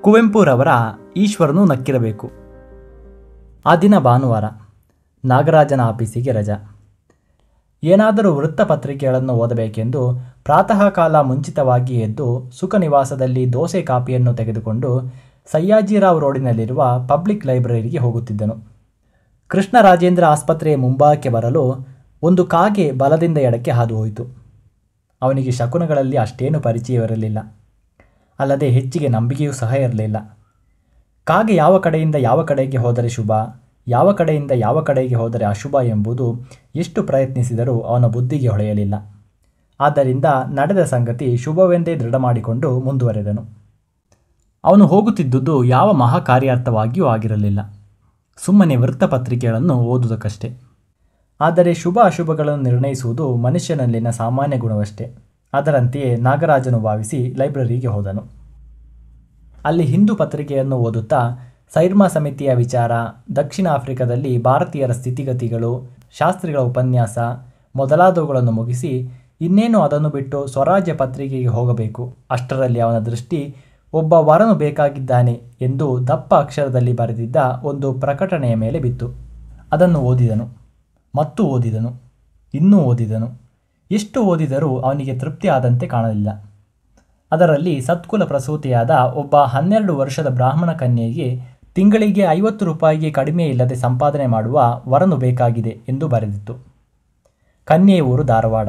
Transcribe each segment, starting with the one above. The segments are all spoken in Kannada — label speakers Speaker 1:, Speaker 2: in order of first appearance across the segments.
Speaker 1: ಕುವೆಂಪುರವರ ಈಶ್ವರನು ನಕ್ಕಿರಬೇಕು. ಆ ದಿನ ಭಾನುವಾರ ನಾಗರಾಜನ ಆಫೀಸಿಗೆ ರಜಾ. ಏನಾದರೂ ವೃತ್ತಪತ್ರಿಕೆಗಳನ್ನು ಓದಬೇಕೆಂದು ಪ್ರಾತಃ ಕಾಲ ಮುಂಚಿತವಾಗಿ ಎದ್ದು ಸುಖ ನಿವಾಸದಲ್ಲಿ ದೋಸೆ ಕಾಪಿಯನ್ನು ತೆಗೆದುಕೊಂಡು ಸಯ್ಯಾಜಿರಾವ್ ರೋಡಿನಲ್ಲಿರುವ ಪಬ್ಲಿಕ್ ಲೈಬ್ರರಿಗೆ ಹೋಗುತ್ತಿದ್ದನು. ಕೃಷ್ಣರಾಜೇಂದ್ರ ಆಸ್ಪತ್ರೆಯ ಮುಂಭಾಗಕ್ಕೆ ಬರಲು ಒಂದು ಕಾಗೆ ಬಲದಿಂದ ಎಡಕ್ಕೆ ಹಾದುಹೋಯಿತು ಅವನಿಗೆ ಶಕುನಗಳಲ್ಲಿ ಅಷ್ಟೇನು ಪರಿಚಯವಿರಲಿಲ್ಲ. ಅಲ್ಲದೆ ಹೆಚ್ಚಿಗೆ ನಂಬಿಕೆಯೂ ಸಹ ಇರಲಿಲ್ಲ. ಕಾಗೆ ಯಾವ ಕಡೆಯಿಂದ ಯಾವ ಕಡೆಗೆ ಹೋದರೆ ಶುಭ, ಯಾವ ಕಡೆಯಿಂದ ಯಾವ ಕಡೆಗೆ ಹೋದರೆ ಅಶುಭ ಎಂಬುದು ಎಷ್ಟು ಪ್ರಯತ್ನಿಸಿದರೂ ಅವನ ಬುದ್ಧಿಗೆ ಹೊಳೆಯಲಿಲ್ಲ. ಆದ್ದರಿಂದ ನಡೆದ ಸಂಗತಿ ಶುಭವೆಂದೇ ದೃಢ ಮಾಡಿಕೊಂಡು ಮುಂದುವರೆದನು. ಅವನು ಹೋಗುತ್ತಿದ್ದುದು ಯಾವ ಮಹಾ ಕಾರ್ಯಾರ್ಥವಾಗಿಯೂ ಆಗಿರಲಿಲ್ಲ. ಸುಮ್ಮನೆ ವೃತ್ತಪತ್ರಿಕೆಗಳನ್ನು ಓದುವುದಕ್ಕಷ್ಟೇ. ಆದರೆ ಶುಭ ಅಶುಭಗಳನ್ನು ನಿರ್ಣಯಿಸುವುದು ಮನುಷ್ಯನಲ್ಲಿನ ಸಾಮಾನ್ಯ ಗುಣವಷ್ಟೇ. ಅದರಂತೆಯೇ ನಾಗರಾಜನು ಭಾವಿಸಿ ಲೈಬ್ರರಿಗೆ ಹೋದನು. ಅಲ್ಲಿ ಹಿಂದೂ ಪತ್ರಿಕೆಯನ್ನು ಓದುತ್ತಾ ಸೈರ್ಮಾ ಸಮಿತಿಯ ವಿಚಾರ, ದಕ್ಷಿಣ ಆಫ್ರಿಕಾದಲ್ಲಿ ಭಾರತೀಯರ ಸ್ಥಿತಿಗತಿಗಳು, ಶಾಸ್ತ್ರಿಗಳ ಉಪನ್ಯಾಸ ಮೊದಲಾದವುಗಳನ್ನು ಮುಗಿಸಿ ಇನ್ನೇನು ಅದನ್ನು ಬಿಟ್ಟು ಸ್ವರಾಜ್ಯ ಪತ್ರಿಕೆಗೆ ಹೋಗಬೇಕು. ಅಷ್ಟರಲ್ಲಿ ಅವನ ದೃಷ್ಟಿ, ಒಬ್ಬ ವರನು ಬೇಕಾಗಿದ್ದಾನೆ ಎಂದು ದಪ್ಪ ಅಕ್ಷರದಲ್ಲಿ ಬರೆದಿದ್ದ ಒಂದು ಪ್ರಕಟಣೆಯ ಮೇಲೆ ಬಿತ್ತು. ಅದನ್ನು ಓದಿದನು, ಮತ್ತು ಓದಿದನು, ಇನ್ನೂ ಓದಿದನು. ಎಷ್ಟು ಓದಿದರೂ ಅವನಿಗೆ ತೃಪ್ತಿ ಆದಂತೆ ಕಾಣಲಿಲ್ಲ. ಅದರಲ್ಲಿ ಸತ್ಕುಲ ಪ್ರಸೂತಿಯಾದ ಒಬ್ಬ ಹನ್ನೆರಡು ವರ್ಷದ ಬ್ರಾಹ್ಮಣ ಕನ್ಯೆಗೆ ತಿಂಗಳಿಗೆ ಐವತ್ತು ರೂಪಾಯಿಗೆ ಕಡಿಮೆ ಇಲ್ಲದೆ ಸಂಪಾದನೆ ಮಾಡುವ ವರನು ಬೇಕಾಗಿದೆ ಎಂದು ಬರೆದಿತ್ತು. ಕನ್ಯೆಯ ಊರು ಧಾರವಾಡ.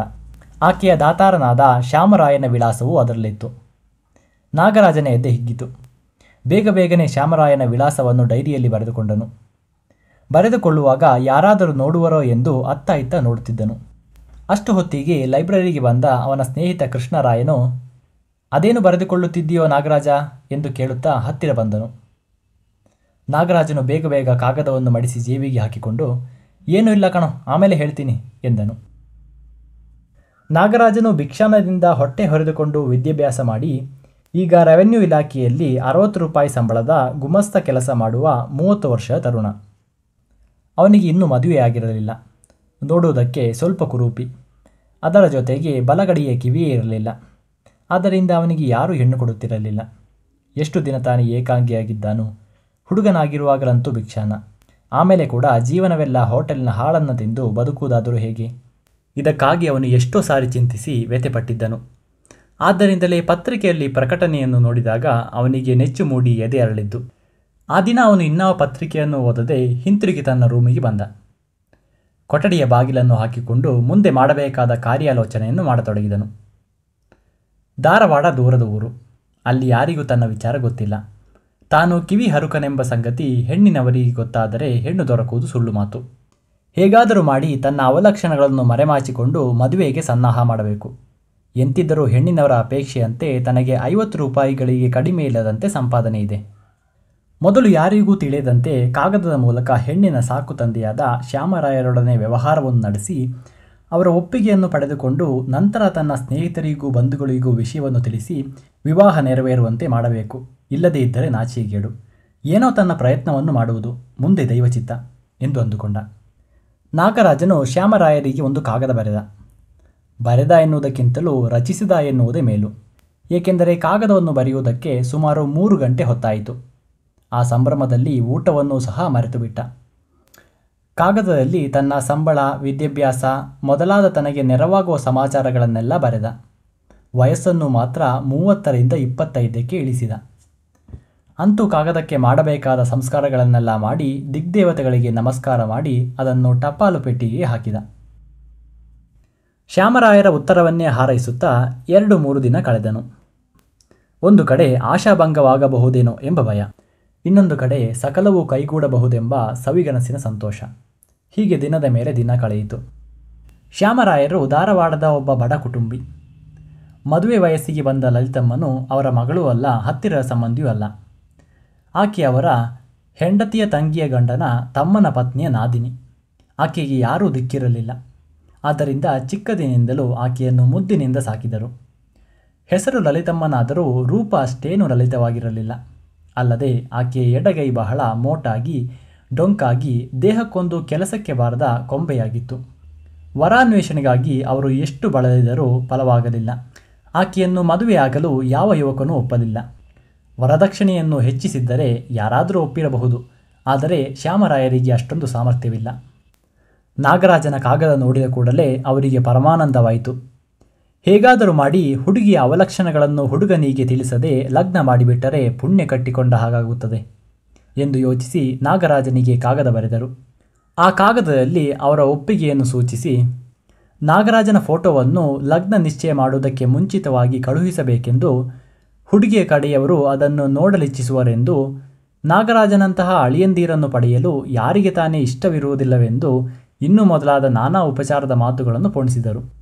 Speaker 1: ಆಕೆಯ ದಾತಾರನಾದ ಶ್ಯಾಮರಾಯನ ವಿಳಾಸವೂ ಅದರಲ್ಲಿತ್ತು. ನಾಗರಾಜನ ಎದ್ದೆ ಹಿಗ್ಗಿತು. ಬೇಗ ಬೇಗನೆ ಶ್ಯಾಮರಾಯನ ವಿಳಾಸವನ್ನು ಡೈರಿಯಲ್ಲಿ ಬರೆದುಕೊಂಡನು. ಬರೆದುಕೊಳ್ಳುವಾಗ ಯಾರಾದರೂ ನೋಡುವರೋ ಎಂದು ಅತ್ತ ಇತ್ತ ನೋಡುತ್ತಿದ್ದನು. ಅಷ್ಟು ಹೊತ್ತಿಗೆ ಲೈಬ್ರರಿಗೆ ಬಂದ ಅವನ ಸ್ನೇಹಿತ ಕೃಷ್ಣರಾಯನು, ಅದೇನು ಬರೆದುಕೊಳ್ಳುತ್ತಿದ್ದೀಯೋ ನಾಗರಾಜ? ಎಂದು ಕೇಳುತ್ತಾ ಹತ್ತಿರ ಬಂದನು. ನಾಗರಾಜನು ಬೇಗ ಬೇಗ ಕಾಗದವನ್ನು ಮಡಿಸಿ ಜೇಬಿಗೆ ಹಾಕಿಕೊಂಡು, ಏನೂ ಇಲ್ಲ ಕಣೋ, ಆಮೇಲೆ ಹೇಳ್ತೀನಿ, ಎಂದನು. ನಾಗರಾಜನು ಭಿಕ್ಷಾನದಿಂದ ಹೊಟ್ಟೆ ಹೊರೆದುಕೊಂಡು ವಿದ್ಯಾಭ್ಯಾಸ ಮಾಡಿ, ಈಗ ರೆವೆನ್ಯೂ ಇಲಾಖೆಯಲ್ಲಿ ಅರವತ್ತು ರೂಪಾಯಿ ಸಂಬಳದ ಗುಮಸ್ತ ಕೆಲಸ ಮಾಡುವ ಮೂವತ್ತು ವರ್ಷ ತರುಣ. ಅವನಿಗೆ ಇನ್ನೂ ಮದುವೆಯಾಗಿರಲಿಲ್ಲ. ನೋಡುವುದಕ್ಕೆ ಸ್ವಲ್ಪ ಕುರೂಪಿ. ಅದರ ಜೊತೆಗೆ ಬಲಗಡೆಯ ಕಿವಿಯೇ ಇರಲಿಲ್ಲ. ಆದ್ದರಿಂದ ಅವನಿಗೆ ಯಾರೂ ಹೆಣ್ಣು ಕೊಡುತ್ತಿರಲಿಲ್ಲ. ಎಷ್ಟು ದಿನ ತಾನೇ ಏಕಾಂಗಿಯಾಗಿದ್ದಾನು. ಹುಡುಗನಾಗಿರುವಾಗಲಂತೂ ಭಿಕ್ಷಾನ. ಆಮೇಲೆ ಕೂಡ ಜೀವನವೆಲ್ಲ ಹೋಟೆಲ್ನ ಹಾಳನ್ನು ತಿಂದು ಬದುಕುವುದಾದರೂ ಹೇಗೆ? ಇದಕ್ಕಾಗಿ ಅವನು ಎಷ್ಟೋ ಸಾರಿ ಚಿಂತಿಸಿ ವ್ಯಥೆಪಟ್ಟಿದ್ದನು. ಆದ್ದರಿಂದಲೇ ಪತ್ರಿಕೆಯಲ್ಲಿ ಪ್ರಕಟಣೆಯನ್ನು ನೋಡಿದಾಗ ಅವನಿಗೆ ನೆಚ್ಚು ಮೂಡಿ ಎದೆ ಅರಳಿದ್ದು. ಆ ದಿನ ಅವನು ಇನ್ನಾವ ಪತ್ರಿಕೆಯನ್ನು ಓದದೆ ಹಿಂತಿರುಗಿ ತನ್ನ ರೂಮಿಗೆ ಬಂದ. ಕೊಠಡಿಯ ಬಾಗಿಲನ್ನು ಹಾಕಿಕೊಂಡು ಮುಂದೆ ಮಾಡಬೇಕಾದ ಕಾರ್ಯಾಲೋಚನೆಯನ್ನು ಮಾಡತೊಡಗಿದನು. ಧಾರವಾಡ ದೂರದ ಊರು. ಅಲ್ಲಿ ಯಾರಿಗೂ ತನ್ನ ವಿಚಾರ ಗೊತ್ತಿಲ್ಲ. ತಾನು ಕಿವಿ ಹರುಕನೆಂಬ ಸಂಗತಿ ಹೆಣ್ಣಿನವರಿಗೆ ಗೊತ್ತಾದರೆ ಹೆಣ್ಣು ದೊರಕುವುದು ಸುಳ್ಳು ಮಾತು. ಹೇಗಾದರೂ ಮಾಡಿ ತನ್ನ ಅವಲಕ್ಷಣಗಳನ್ನು ಮರೆಮಾಚಿಕೊಂಡು ಮದುವೆಗೆ ಸನ್ನಾಹ ಮಾಡಬೇಕು. ಎಂತಿದ್ದರೂ ಹೆಣ್ಣಿನವರ ಅಪೇಕ್ಷೆಯಂತೆ ತನಗೆ ಐವತ್ತು ರೂಪಾಯಿಗಳಿಗೆ ಕಡಿಮೆ ಇಲ್ಲದಂತೆ ಸಂಪಾದನೆ ಇದೆ. ಮೊದಲು ಯಾರಿಗೂ ತಿಳಿಯದಂತೆ ಕಾಗದದ ಮೂಲಕ ಹೆಣ್ಣಿನ ಸಾಕು ತಂದೆಯಾದ ಶ್ಯಾಮರಾಯರೊಡನೆ ವ್ಯವಹಾರವನ್ನು ನಡೆಸಿ, ಅವರ ಒಪ್ಪಿಗೆಯನ್ನು ಪಡೆದುಕೊಂಡು ನಂತರ ತನ್ನ ಸ್ನೇಹಿತರಿಗೂ ಬಂಧುಗಳಿಗೂ ವಿಷಯವನ್ನು ತಿಳಿಸಿ ವಿವಾಹ ನೆರವೇರುವಂತೆ ಮಾಡಬೇಕು. ಇಲ್ಲದೇ ಇದ್ದರೆ ನಾಚಿಕೆಗೇಡು. ಏನೋ ತನ್ನ ಪ್ರಯತ್ನವನ್ನು ಮಾಡುವುದು. ಮುಂದೆ ದೈವಚಿತ್ತ ಎಂದು ಅಂದುಕೊಂಡ. ನಾಗರಾಜನು ಶ್ಯಾಮರಾಯರಿಗೆ ಒಂದು ಕಾಗದ ಬರೆದ. ಬರೆದ ಎನ್ನುವುದಕ್ಕಿಂತಲೂ ರಚಿಸಿದ ಎನ್ನುವುದೇ ಮೇಲು. ಏಕೆಂದರೆ ಕಾಗದವನ್ನು ಬರೆಯುವುದಕ್ಕೆ ಸುಮಾರು ಮೂರು ಗಂಟೆ ಹೊತ್ತಾಯಿತು. ಆ ಸಂಭ್ರಮದಲ್ಲಿ ಊಟವನ್ನು ಸಹ ಮರೆತುಬಿಟ್ಟ. ಕಾಗದದಲ್ಲಿ ತನ್ನ ಸಂಬಳ, ವಿದ್ಯಾಭ್ಯಾಸ, ಮೊದಲಾದ ತನಗೆ ನೆರವಾಗುವ ಸಮಾಚಾರಗಳನ್ನೆಲ್ಲ ಬರೆದ. ವಯಸ್ಸನ್ನು ಮಾತ್ರ ಮೂವತ್ತರಿಂದ ಇಪ್ಪತ್ತೈದಕ್ಕೆ ಇಳಿಸಿದ. ಅಂತೂ ಕಾಗದಕ್ಕೆ ಮಾಡಬೇಕಾದ ಸಂಸ್ಕಾರಗಳನ್ನೆಲ್ಲ ಮಾಡಿ ದಿಗ್ದೇವತೆಗಳಿಗೆ ನಮಸ್ಕಾರ ಮಾಡಿ ಅದನ್ನು ಟಪಾಲು ಪೆಟ್ಟಿಗೆ ಹಾಕಿದ. ಶ್ಯಾಮರಾಯರ ಉತ್ತರವನ್ನೇ ಹಾರೈಸುತ್ತಾ ಎರಡು ಮೂರು ದಿನ ಕಳೆದನು. ಒಂದು ಕಡೆ ಆಶಾಭಂಗವಾಗಬಹುದೇನೋ ಎಂಬ ಭಯ. ಇನ್ನೊಂದು ಕಡೆ ಸಕಲವೂ ಕೈಗೂಡಬಹುದೆಂಬ ಸವಿಗನಸಿನ ಸಂತೋಷ. ಹೀಗೆ ದಿನದ ಮೇಲೆ ದಿನ ಕಳೆಯಿತು. ಶ್ಯಾಮರಾಯರು ಧಾರವಾಡದ ಒಬ್ಬ ಬಡ ಕುಟುಂಬಿ. ಮದುವೆ ವಯಸ್ಸಿಗೆ ಬಂದ ಲಲಿತಮ್ಮನು ಅವರ ಮಗಳೂ ಅಲ್ಲ ಹತ್ತಿರದ ಸಂಬಂಧಿಯೂ ಅಲ್ಲ. ಆಕೆ ಅವರ ಹೆಂಡತಿಯ ತಂಗಿಯ ಗಂಡನ ತಮ್ಮನ ಪತ್ನಿಯ ನಾದಿನಿ. ಆಕೆಗೆ ಯಾರೂ ದಿಕ್ಕಿರಲಿಲ್ಲ. ಆದ್ದರಿಂದ ಚಿಕ್ಕದಿನಿಂದಲೂ ಆಕೆಯನ್ನು ಮುದ್ದಿನಿಂದ ಸಾಕಿದರು. ಹೆಸರು ಲಲಿತಮ್ಮನಾದರೂ ರೂಪ ಅಷ್ಟೇನೂ ಲಲಿತವಾಗಿರಲಿಲ್ಲ. ಅಲ್ಲದೆ ಆಕೆಯ ಎಡಗೈ ಬಹಳ ಮೋಟಾಗಿ, ಡೊಂಕಾಗಿ, ದೇಹಕ್ಕೊಂದು ಕೆಲಸಕ್ಕೆ ಬಾರದ ಕೊಂಬೆಯಾಗಿತ್ತು. ವರಾನ್ವೇಷಣೆಗಾಗಿ ಅವರು ಎಷ್ಟು ಬಳಲಿದರೂ ಫಲವಾಗಲಿಲ್ಲ. ಆಕೆಯನ್ನು ಮದುವೆಯಾಗಲು ಯಾವ ಯುವಕನೂ ಒಪ್ಪಲಿಲ್ಲ. ವರದಕ್ಷಿಣೆಯನ್ನು ಹೆಚ್ಚಿಸಿದ್ದರೆ ಯಾರಾದರೂ ಒಪ್ಪಿರಬಹುದು, ಆದರೆ ಶ್ಯಾಮರಾಯರಿಗೆ ಅಷ್ಟೊಂದು ಸಾಮರ್ಥ್ಯವಿಲ್ಲ. ನಾಗರಾಜನ ಕಾಗದ ನೋಡಿದ ಕೂಡಲೇ ಅವರಿಗೆ ಪರಮಾನಂದವಾಯಿತು. ಹೇಗಾದರೂ ಮಾಡಿ ಹುಡುಗಿಯ ಅವಲಕ್ಷಣಗಳನ್ನು ಹುಡುಗನಿಗೆ ತಿಳಿಸದೆ ಲಗ್ನ ಮಾಡಿಬಿಟ್ಟರೆ ಪುಣ್ಯ ಕಟ್ಟಿಕೊಂಡ ಹಾಗಾಗುತ್ತದೆ ಎಂದು ಯೋಚಿಸಿ ನಾಗರಾಜನಿಗೆ ಕಾಗದ ಬರೆದರು. ಆ ಕಾಗದದಲ್ಲಿ ಅವರ ಒಪ್ಪಿಗೆಯನ್ನು ಸೂಚಿಸಿ, ನಾಗರಾಜನ ಫೋಟೋವನ್ನು ಲಗ್ನ ನಿಶ್ಚಯ ಮಾಡುವುದಕ್ಕೆ ಮುಂಚಿತವಾಗಿ ಕಳುಹಿಸಬೇಕೆಂದು ಹುಡುಗಿಯ ಕಡೆಯವರು ಅದನ್ನು ನೋಡಲಿಚ್ಛಿಸುವರೆಂದು, ನಾಗರಾಜನಂತಹ ಅಳಿಯಂದೀರನ್ನು ಪಡೆಯಲು ಯಾರಿಗೆ ತಾನೇ ಇಷ್ಟವಿರುವುದಿಲ್ಲವೆಂದು ಇನ್ನೂ ಮೊದಲಾದ ನಾನಾ ಉಪಚಾರದ ಮಾತುಗಳನ್ನು ಪೋಣಿಸಿದರು.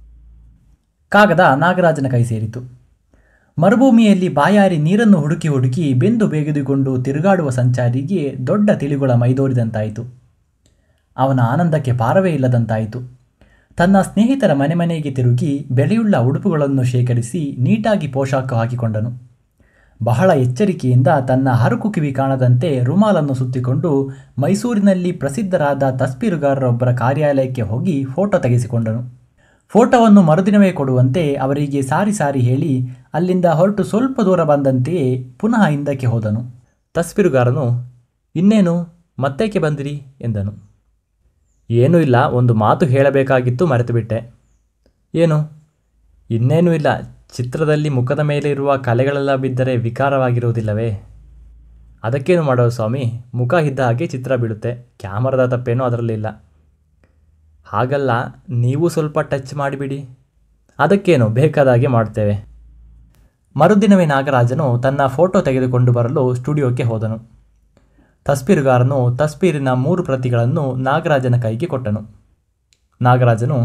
Speaker 1: ಕಾಗದ ನಾಗರಾಜನ ಕೈ ಸೇರಿತು. ಮರುಭೂಮಿಯಲ್ಲಿ ಬಾಯಾರಿ ನೀರನ್ನು ಹುಡುಕಿ ಹುಡುಕಿ ಬೆಂದು ಬೇಗೆದುಕೊಂಡು ತಿರುಗಾಡುವ ಸಂಚಾರಿಗೆ ದೊಡ್ಡ ತಿಳಿಗುಳ ಮೈದೋರಿದಂತಾಯಿತು. ಅವನ ಆನಂದಕ್ಕೆ ಪಾರವೇ ಇಲ್ಲದಂತಾಯಿತು. ತನ್ನ ಸ್ನೇಹಿತರ ಮನೆ ಮನೆಗೆ ತಿರುಗಿ ಬೆಲೆಯುಳ್ಳ ಉಡುಪುಗಳನ್ನು ಶೇಖರಿಸಿ ನೀಟಾಗಿ ಪೋಷಾಕು ಹಾಕಿಕೊಂಡನು. ಬಹಳ ಎಚ್ಚರಿಕೆಯಿಂದ ತನ್ನ ಹರಕು ಕಿವಿ ಕಾಣದಂತೆ ರುಮಾಲನ್ನು ಸುತ್ತಿಕೊಂಡು ಮೈಸೂರಿನಲ್ಲಿ ಪ್ರಸಿದ್ಧರಾದ ತಸ್ಬೀರುಗಾರರೊಬ್ಬರ ಕಾರ್ಯಾಲಯಕ್ಕೆ ಹೋಗಿ ಫೋಟೋ ತೆಗೆಸಿಕೊಂಡನು. ಫೋಟೋವನ್ನು ಮರುದಿನವೇ ಕೊಡುವಂತೆ ಅವರಿಗೆ ಸಾರಿ ಸಾರಿ ಹೇಳಿ ಅಲ್ಲಿಂದ ಹೊರಟು ಸ್ವಲ್ಪ ದೂರ ಬಂದಂತೆಯೇ ಪುನಃ ಹಿಂದಕ್ಕೆ ಹೋದನು. ತಸ್ಬೀರುಗಾರನು ಇನ್ನೇನು? ಮತ್ತೇಕೆ ಬಂದಿರಿ? ಎಂದನು. ಏನೂ ಇಲ್ಲ, ಒಂದು ಮಾತು ಹೇಳಬೇಕಾಗಿತ್ತು ಮರೆತುಬಿಟ್ಟೆ. ಏನು? ಇನ್ನೇನೂ ಇಲ್ಲ, ಚಿತ್ರದಲ್ಲಿ ಮುಖದ ಮೇಲೆ ಇರುವ ಕಲೆಗಳೆಲ್ಲ ಬಿದ್ದರೆ ವಿಕಾರವಾಗಿರುವುದಿಲ್ಲವೇ? ಅದಕ್ಕೇನು ಮಾಡೋ ಸ್ವಾಮಿ? ಮುಖ ಇದ್ದ ಹಾಗೆ ಚಿತ್ರ ಬೀಳುತ್ತೆ. ಕ್ಯಾಮರದ ತಪ್ಪೇನೂ ಅದರಲ್ಲಿಲ್ಲ. ಹಾಗಲ್ಲ, ನೀವು ಸ್ವಲ್ಪ ಟಚ್ ಮಾಡಿಬಿಡಿ. ಅದಕ್ಕೇನು ಬೇಕಾದಾಗೆ ಮಾಡ್ತೇವೆ. ಮರುದಿನವೇ ನಾಗರಾಜನು ತನ್ನ ಫೋಟೋ ತೆಗೆದುಕೊಂಡು ಬರಲು ಸ್ಟುಡಿಯೋಕ್ಕೆ ಹೋದನು. ತಸ್ಬೀರುಗಾರನು ತಸ್ಬೀರಿನ ಮೂರು ಪ್ರತಿಗಳನ್ನು ನಾಗರಾಜನ ಕೈಗೆ ಕೊಟ್ಟನು. ನಾಗರಾಜನು,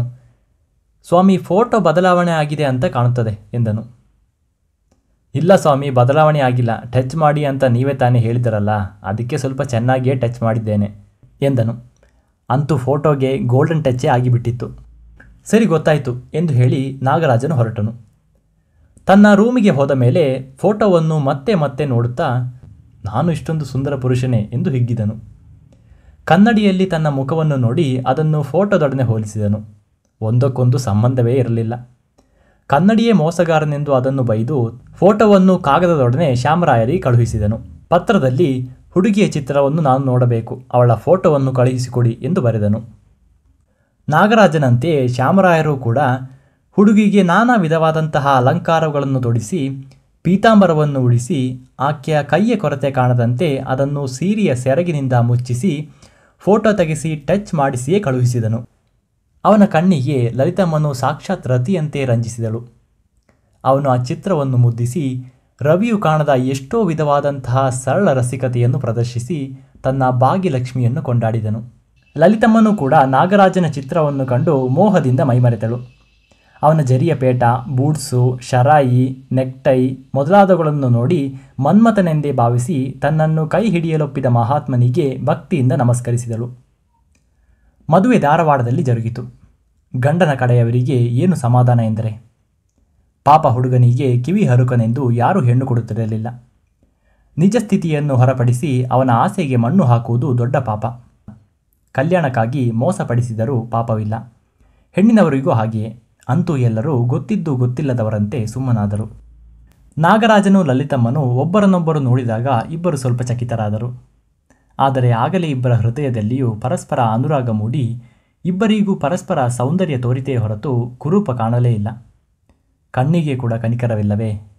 Speaker 1: ಸ್ವಾಮಿ, ಫೋಟೋ ಬದಲಾವಣೆ ಆಗಿದೆ ಅಂತ ಕಾಣುತ್ತದೆ, ಎಂದನು. ಇಲ್ಲ ಸ್ವಾಮಿ, ಬದಲಾವಣೆ ಆಗಿಲ್ಲ. ಟಚ್ ಮಾಡಿ ಅಂತ ನೀವೇ ತಾನೇ ಹೇಳಿದರಲ್ಲ ಅದಕ್ಕೆ ಸ್ವಲ್ಪ ಚೆನ್ನಾಗಿಯೇ ಟಚ್ ಮಾಡಿದ್ದೇನೆ, ಎಂದನು. ಅಂತೂ ಫೋಟೋಗೆ ಗೋಲ್ಡನ್ ಟಚ್ಚೇ ಆಗಿಬಿಟ್ಟಿತ್ತು. ಸರಿ ಗೊತ್ತಾಯಿತು ಎಂದು ಹೇಳಿ ನಾಗರಾಜನು ಹೊರಟನು. ತನ್ನ ರೂಮಿಗೆ ಹೋದ ಮೇಲೆ ಫೋಟೋವನ್ನು ಮತ್ತೆ ಮತ್ತೆ ನೋಡುತ್ತಾ, ನಾನು ಇಷ್ಟೊಂದು ಸುಂದರ ಪುರುಷನೇ ಎಂದು ಹಿಗ್ಗಿದನು. ಕನ್ನಡಿಯಲ್ಲಿ ತನ್ನ ಮುಖವನ್ನು ನೋಡಿ ಅದನ್ನು ಫೋಟೋದೊಡನೆ ಹೋಲಿಸಿದನು. ಒಂದಕ್ಕೊಂದು ಸಂಬಂಧವೇ ಇರಲಿಲ್ಲ. ಕನ್ನಡಿಯೇ ಮೋಸಗಾರನೆಂದು ಅದನ್ನು ಬೈದು ಫೋಟೋವನ್ನು ಕಾಗದದೊಡನೆ ಶ್ಯಾಮರಾಯರಿಗೆ ಕಳುಹಿಸಿದನು. ಪತ್ರದಲ್ಲಿ ಹುಡುಗಿಯ ಚಿತ್ರವನ್ನು ನಾನು ನೋಡಬೇಕು. ಅವಳ ಫೋಟೋವನ್ನು ಕಳುಹಿಸಿಕೊಡಿ ಎಂದು ಬರೆದನು. ನಾಗರಾಜನಂತೆಯೇ ಶ್ಯಾಮರಾಯರು ಕೂಡ ಹುಡುಗಿಗೆ ನಾನಾ ವಿಧವಾದಂತಹ ಅಲಂಕಾರಗಳನ್ನು ತೊಡಿಸಿ, ಪೀತಾಂಬರವನ್ನು ಉಳಿಸಿ, ಆಕೆಯ ಕೈಯ ಕೊರತೆ ಕಾಣದಂತೆ ಅದನ್ನು ಸೀರೆಯ ಸೆರಗಿನಿಂದ ಮುಚ್ಚಿಸಿ, ಫೋಟೋ ತೆಗೆಸಿ ಟಚ್ ಮಾಡಿಸಿಯೇ ಕಳುಹಿಸಿದನು. ಅವನ ಕಣ್ಣಿಗೆ ಲಲಿತಮ್ಮನು ಸಾಕ್ಷಾತ್ ರತಿಯಂತೆ ರಂಜಿಸಿದಳು. ಅವನು ಆ ಚಿತ್ರವನ್ನು ಮುದ್ದಿಸಿ ರವಿಯು ಕಾಣದ ಎಷ್ಟೋ ವಿಧವಾದಂತಹ ಸರಳ ರಸಿಕತೆಯನ್ನು ಪ್ರದರ್ಶಿಸಿ ತನ್ನ ಭಾಗ್ಯಲಕ್ಷ್ಮಿಯನ್ನು ಕೊಂಡಾಡಿದನು. ಲಲಿತಮ್ಮನು ಕೂಡ ನಾಗರಾಜನ ಚಿತ್ರವನ್ನು ಕಂಡು ಮೋಹದಿಂದ ಮೈಮರೆತಳು. ಅವನ ಜರಿಯ ಪೇಟ, ಬೂಟ್ಸು, ಶರಾಯಿ, ನೆಕ್ಟೈ ಮೊದಲಾದವುಗಳನ್ನು ನೋಡಿ ಮನ್ಮಥನೆಂದೇ ಭಾವಿಸಿ ತನ್ನನ್ನು ಕೈ ಹಿಡಿಯಲೊಪ್ಪಿದ ಮಹಾತ್ಮನಿಗೆ ಭಕ್ತಿಯಿಂದ ನಮಸ್ಕರಿಸಿದಳು. ಮದುವೆ ಧಾರವಾಡದಲ್ಲಿ ಜರುಗಿತು. ಗಂಡನ ಕಡೆಯವರಿಗೆ ಏನು ಸಮಾಧಾನ ಎಂದರೆ? ಪಾಪ ಹುಡುಗನಿಗೆ ಕಿವಿ ಹರುಕನೆಂದು ಯಾರೂ ಹೆಣ್ಣು ಕೊಡುತ್ತಿರಲಿಲ್ಲ. ನಿಜ ಸ್ಥಿತಿಯನ್ನು ಹೊರಪಡಿಸಿ ಅವನ ಆಸೆಗೆ ಮಣ್ಣು ಹಾಕುವುದು ದೊಡ್ಡ ಪಾಪ. ಕಲ್ಯಾಣಕ್ಕಾಗಿ ಮೋಸಪಡಿಸಿದರೂ ಪಾಪವಿಲ್ಲ. ಹೆಣ್ಣಿನವರಿಗೂ ಹಾಗೆಯೇ. ಅಂತೂ ಎಲ್ಲರೂ ಗೊತ್ತಿದ್ದು ಗೊತ್ತಿಲ್ಲದವರಂತೆ ಸುಮ್ಮನಾದರು. ನಾಗರಾಜನು ಲಲಿತಮ್ಮನು ಒಬ್ಬರನ್ನೊಬ್ಬರು ನೋಡಿದಾಗ ಇಬ್ಬರು ಸ್ವಲ್ಪ ಚಕಿತರಾದರು. ಆದರೆ ಆಗಲೇ ಇಬ್ಬರ ಹೃದಯದಲ್ಲಿಯೂ ಪರಸ್ಪರ ಅನುರಾಗ ಮೂಡಿ, ಇಬ್ಬರಿಗೂ ಪರಸ್ಪರ ಸೌಂದರ್ಯ ತೋರಿತೇ ಹೊರತು ಕುರೂಪ ಕಾಣಲೇ ಇಲ್ಲ. ಕಣ್ಣಿಗೆ ಕೂಡ ಕನಿಕರವಿಲ್ಲವೇ?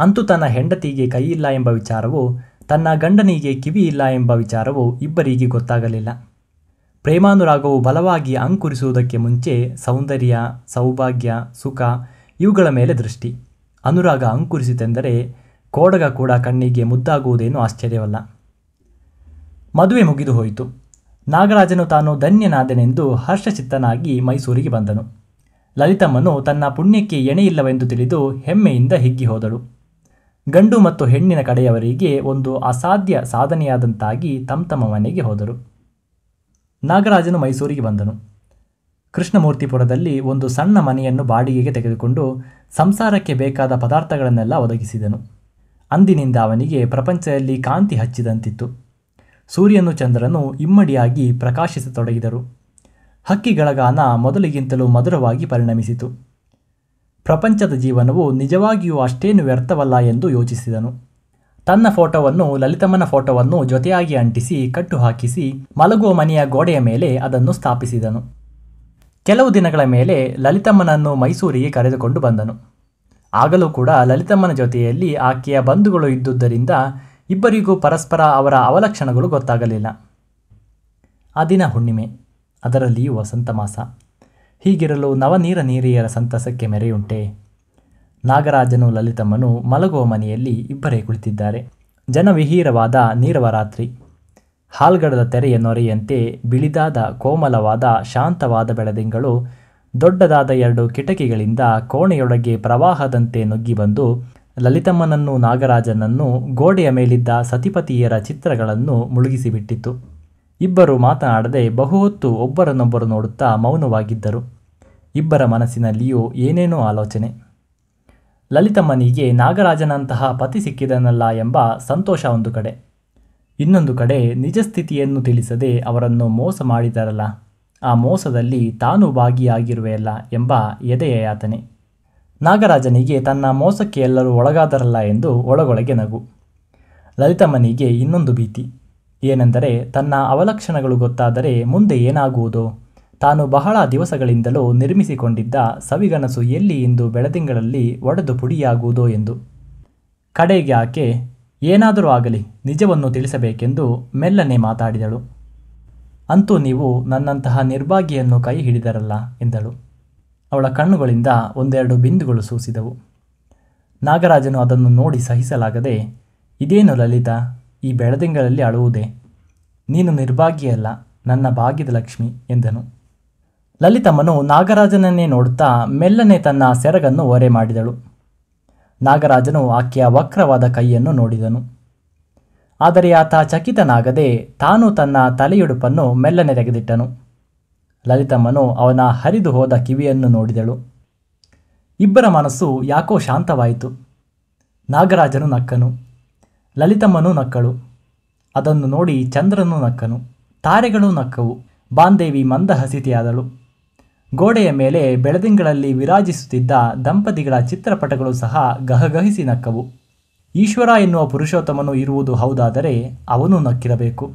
Speaker 1: ಅಂತೂ ತನ್ನ ಹೆಂಡತಿಗೆ ಕೈಯಿಲ್ಲ ಎಂಬ ವಿಚಾರವು, ತನ್ನ ಗಂಡನಿಗೆ ಕಿವಿ ಇಲ್ಲ ಎಂಬ ವಿಚಾರವು ಇಬ್ಬರಿಗೆ ಗೊತ್ತಾಗಲಿಲ್ಲ. ಪ್ರೇಮಾನುರಾಗವು ಬಲವಾಗಿ ಅಂಕುರಿಸುವುದಕ್ಕೆ ಮುಂಚೆ ಸೌಂದರ್ಯ, ಸೌಭಾಗ್ಯ, ಸುಖ ಇವುಗಳ ಮೇಲೆ ದೃಷ್ಟಿ. ಅನುರಾಗ ಅಂಕುರಿಸಿತೆಂದರೆ ಕೋಡಗ ಕೂಡ ಕಣ್ಣಿಗೆ ಮುದ್ದಾಗುವುದೇನು ಆಶ್ಚರ್ಯವಲ್ಲ. ಮದುವೆ ಮುಗಿದು ಹೋಯಿತು. ನಾಗರಾಜನು ತಾನು ಧನ್ಯನಾದನೆಂದು ಹರ್ಷಚಿತ್ತನಾಗಿ ಮೈಸೂರಿಗೆ ಬಂದನು. ಲಲಿತಮ್ಮನು ತನ್ನ ಪುಣ್ಯಕ್ಕೆ ಎಣೆಯಿಲ್ಲವೆಂದು ತಿಳಿದು ಹೆಮ್ಮೆಯಿಂದ ಹಿಗ್ಗಿ ಹೋದಳು. ಗಂಡು ಮತ್ತು ಹೆಣ್ಣಿನ ಕಡೆಯವರಿಗೆ ಒಂದು ಅಸಾಧ್ಯ ಸಾಧನೆಯಾದಂತಾಗಿ ತಮ್ಮ ಮನೆಗೆ ಹೋದರು. ನಾಗರಾಜನು ಮೈಸೂರಿಗೆ ಬಂದನು. ಕೃಷ್ಣಮೂರ್ತಿಪುರದಲ್ಲಿ ಒಂದು ಸಣ್ಣ ಮನೆಯನ್ನು ಬಾಡಿಗೆಗೆ ತೆಗೆದುಕೊಂಡು ಸಂಸಾರಕ್ಕೆ ಬೇಕಾದ ಪದಾರ್ಥಗಳನ್ನೆಲ್ಲ ಒದಗಿಸಿದನು. ಅಂದಿನಿಂದ ಅವನಿಗೆ ಪ್ರಪಂಚದಲ್ಲಿ ಕಾಂತಿ ಹಚ್ಚಿದಂತಿತ್ತು. ಸೂರ್ಯನು ಚಂದ್ರನು ಇಮ್ಮಡಿಯಾಗಿ ಪ್ರಕಾಶಿಸತೊಡಗಿದರು. ಹಕ್ಕಿಗಳ ಗಾನ ಮೊದಲಿಗಿಂತಲೂ ಮಧುರವಾಗಿ ಪರಿಣಮಿಸಿತು. ಪ್ರಪಂಚದ ಜೀವನವು ನಿಜವಾಗಿಯೂ ಅಷ್ಟೇನು ವ್ಯರ್ಥವಲ್ಲ ಎಂದು ಯೋಚಿಸಿದನು. ತನ್ನ ಫೋಟೋವನ್ನು ಲಲಿತಮ್ಮನ ಫೋಟೋವನ್ನು ಜೊತೆಯಾಗಿ ಅಂಟಿಸಿ, ಕಟ್ಟು ಹಾಕಿಸಿ, ಮಲಗುವ ಮನೆಯ ಗೋಡೆಯ ಮೇಲೆ ಅದನ್ನು ಸ್ಥಾಪಿಸಿದನು. ಕೆಲವು ದಿನಗಳ ಮೇಲೆ ಲಲಿತಮ್ಮನನ್ನು ಮೈಸೂರಿಗೆ ಕರೆದುಕೊಂಡು ಬಂದನು. ಆಗಲೂ ಕೂಡ ಲಲಿತಮ್ಮನ ಜೊತೆಯಲ್ಲಿ ಆಕೆಯ ಬಂಧುಗಳು ಇದ್ದುದರಿಂದ ಇಬ್ಬರಿಗೂ ಪರಸ್ಪರ ಅವರ ಅವಲಕ್ಷಣಗಳು ಗೊತ್ತಾಗಲಿಲ್ಲ. ಆ ದಿನ ಹುಣ್ಣಿಮೆ. ಅದರಲ್ಲಿಯೂ ವಸಂತ ಮಾಸ. ಹೀಗಿರಲು ನವನೀರ ನೀರಿಯರ ಸಂತಸಕ್ಕೆ ಮೆರೆಯುಂಟೆ. ನಾಗರಾಜನು ಲಲಿತಮ್ಮನು ಮಲಗುವ ಮನೆಯಲ್ಲಿ ಇಬ್ಬರೇ ಕುಳಿತಿದ್ದಾರೆ. ಜನವಿಹೀರವಾದ ನೀರವರಾತ್ರಿ. ಹಾಲ್ಗಡದ ತೆರೆಯ ನೊರೆಯಂತೆ ಬಿಳಿದಾದ ಕೋಮಲವಾದ ಶಾಂತವಾದ ಬೆಳದಿಂಗಳು ದೊಡ್ಡದಾದ ಎರಡು ಕಿಟಕಿಗಳಿಂದ ಕೋಣೆಯೊಳಗೆ ಪ್ರವಾಹದಂತೆ ನುಗ್ಗಿ ಬಂದು ಲಲಿತಮ್ಮನನ್ನು ನಾಗರಾಜನನ್ನು ಗೋಡೆಯ ಮೇಲಿದ್ದ ಸತಿಪತಿಯರ ಚಿತ್ರಗಳನ್ನು ಮುಳುಗಿಸಿಬಿಟ್ಟಿತು. ಇಬ್ಬರು ಮಾತನಾಡದೆ ಬಹುಹೊತ್ತು ಒಬ್ಬರನ್ನೊಬ್ಬರು ನೋಡುತ್ತಾ ಮೌನವಾಗಿದ್ದರು. ಇಬ್ಬರ ಮನಸ್ಸಿನಲ್ಲಿಯೂ ಏನೇನೋ ಆಲೋಚನೆ. ಲಲಿತಮ್ಮನಿಗೆ ನಾಗರಾಜನಂತಹ ಪತಿ ಸಿಕ್ಕಿದನಲ್ಲ ಎಂಬ ಸಂತೋಷ ಒಂದು ಕಡೆ. ಇನ್ನೊಂದು ಕಡೆ ನಿಜ ಸ್ಥಿತಿಯನ್ನು ತಿಳಿಸದೆ ಅವರನ್ನು ಮೋಸ ಮಾಡಿದರಲ್ಲ, ಆ ಮೋಸದಲ್ಲಿ ತಾನು ಭಾಗಿಯಾಗಿರುವೆಯಲ್ಲ ಎಂಬ ಎದೆಯ ಯಾತನೆ. ನಾಗರಾಜನಿಗೆ ತನ್ನ ಮೋಸಕ್ಕೆ ಎಲ್ಲರೂ ಒಳಗಾದರಲ್ಲ ಎಂದು ಒಳಗೊಳಗೆ ನಗು. ಲಲಿತಮ್ಮನಿಗೆ ಇನ್ನೊಂದು ಭೀತಿ. ಏನೆಂದರೆ ತನ್ನ ಅವಲಕ್ಷಣಗಳು ಗೊತ್ತಾದರೆ ಮುಂದೆ ಏನಾಗುವುದು? ತಾನು ಬಹಳ ದಿವಸಗಳಿಂದಲೂ ನಿರ್ಮಿಸಿಕೊಂಡಿದ್ದ ಸವಿಗನಸು ಎಲ್ಲಿ ಇಂದು ಬೆಳದಿಂಗಳಲ್ಲಿ ಒಡೆದು ಪುಡಿಯಾಗುವುದೋ ಎಂದು? ಕಡೆಗೆ ಆಕೆ, ಏನಾದರೂ ಆಗಲಿ, ನಿಜವನ್ನು ತಿಳಿಸಬೇಕೆಂದು ಮೆಲ್ಲನೆ ಮಾತಾಡಿದಳು. ಅಂತೂ ನೀವು ನನ್ನಂತಹ ನಿರ್ಭಾಗಿಯನ್ನು ಕೈ ಹಿಡಿದರಲ್ಲ, ಎಂದಳು. ಅವಳ ಕಣ್ಣುಗಳಿಂದ ಒಂದೆರಡು ಬಿಂದುಗಳು ಸೂಸಿದವು. ನಾಗರಾಜನು ಅದನ್ನು ನೋಡಿ ಸಹಿಸಲಾಗದೆ, ಇದೇನು ಲಲಿತಾ? ಈ ಬೆಳದಿಂಗಳಲ್ಲಿ ಅಳುವುದೇ? ನೀನು ನಿರ್ಭಾಗಿಯಲ್ಲ, ನನ್ನ ಭಾಗ್ಯದ ಲಕ್ಷ್ಮಿ, ಎಂದನು. ಲಲಿತಮ್ಮನು ನಾಗರಾಜನನ್ನೇ ನೋಡುತ್ತಾ ಮೆಲ್ಲನೆ ತನ್ನ ಸೆರಗನ್ನು ಓರೆ ಮಾಡಿದಳು. ನಾಗರಾಜನು ಆಕೆಯ ವಕ್ರವಾದ ಕೈಯನ್ನು ನೋಡಿದನು. ಆದರೆ ಆತ ಚಕಿತನಾಗದೆ ತಾನು ತನ್ನ ತಲೆಯುಡುಪನ್ನು ಮೆಲ್ಲನೆ ತೆಗೆದಿಟ್ಟನು. ಲಲಿತಮ್ಮನು ಅವನ ಹರಿದು ಹೋದ ಕಿವಿಯನ್ನು ನೋಡಿದಳು. ಇಬ್ಬರ ಮನಸ್ಸು ಯಾಕೋ ಶಾಂತವಾಯಿತು. ನಾಗರಾಜನು ನಕ್ಕನು. ಲಲಿತಮ್ಮನೂ ನಕ್ಕಳು. ಅದನ್ನು ನೋಡಿ ಚಂದ್ರನು ನಕ್ಕನು, ತಾರೆಗಳು ನಕ್ಕವು. ಬಾಂದೇವಿ ಮಂದಹಸಿತಿಯಾದಳು. ಗೋಡೆಯ ಮೇಲೆ ಬೆಳದಿಂಗಳಲ್ಲಿ ವಿರಾಜಿಸುತ್ತಿದ್ದ ದಂಪತಿಗಳ ಚಿತ್ರಪಟಗಳು ಸಹ ಗಹಗಹಿಸಿ ನಕ್ಕವು. ಈಶ್ವರ ಎನ್ನುವ ಪುರುಷೋತ್ತಮನು ಇರುವುದು ಹೌದಾದರೆ ಅವನೂ ನಕ್ಕಿರಬೇಕು.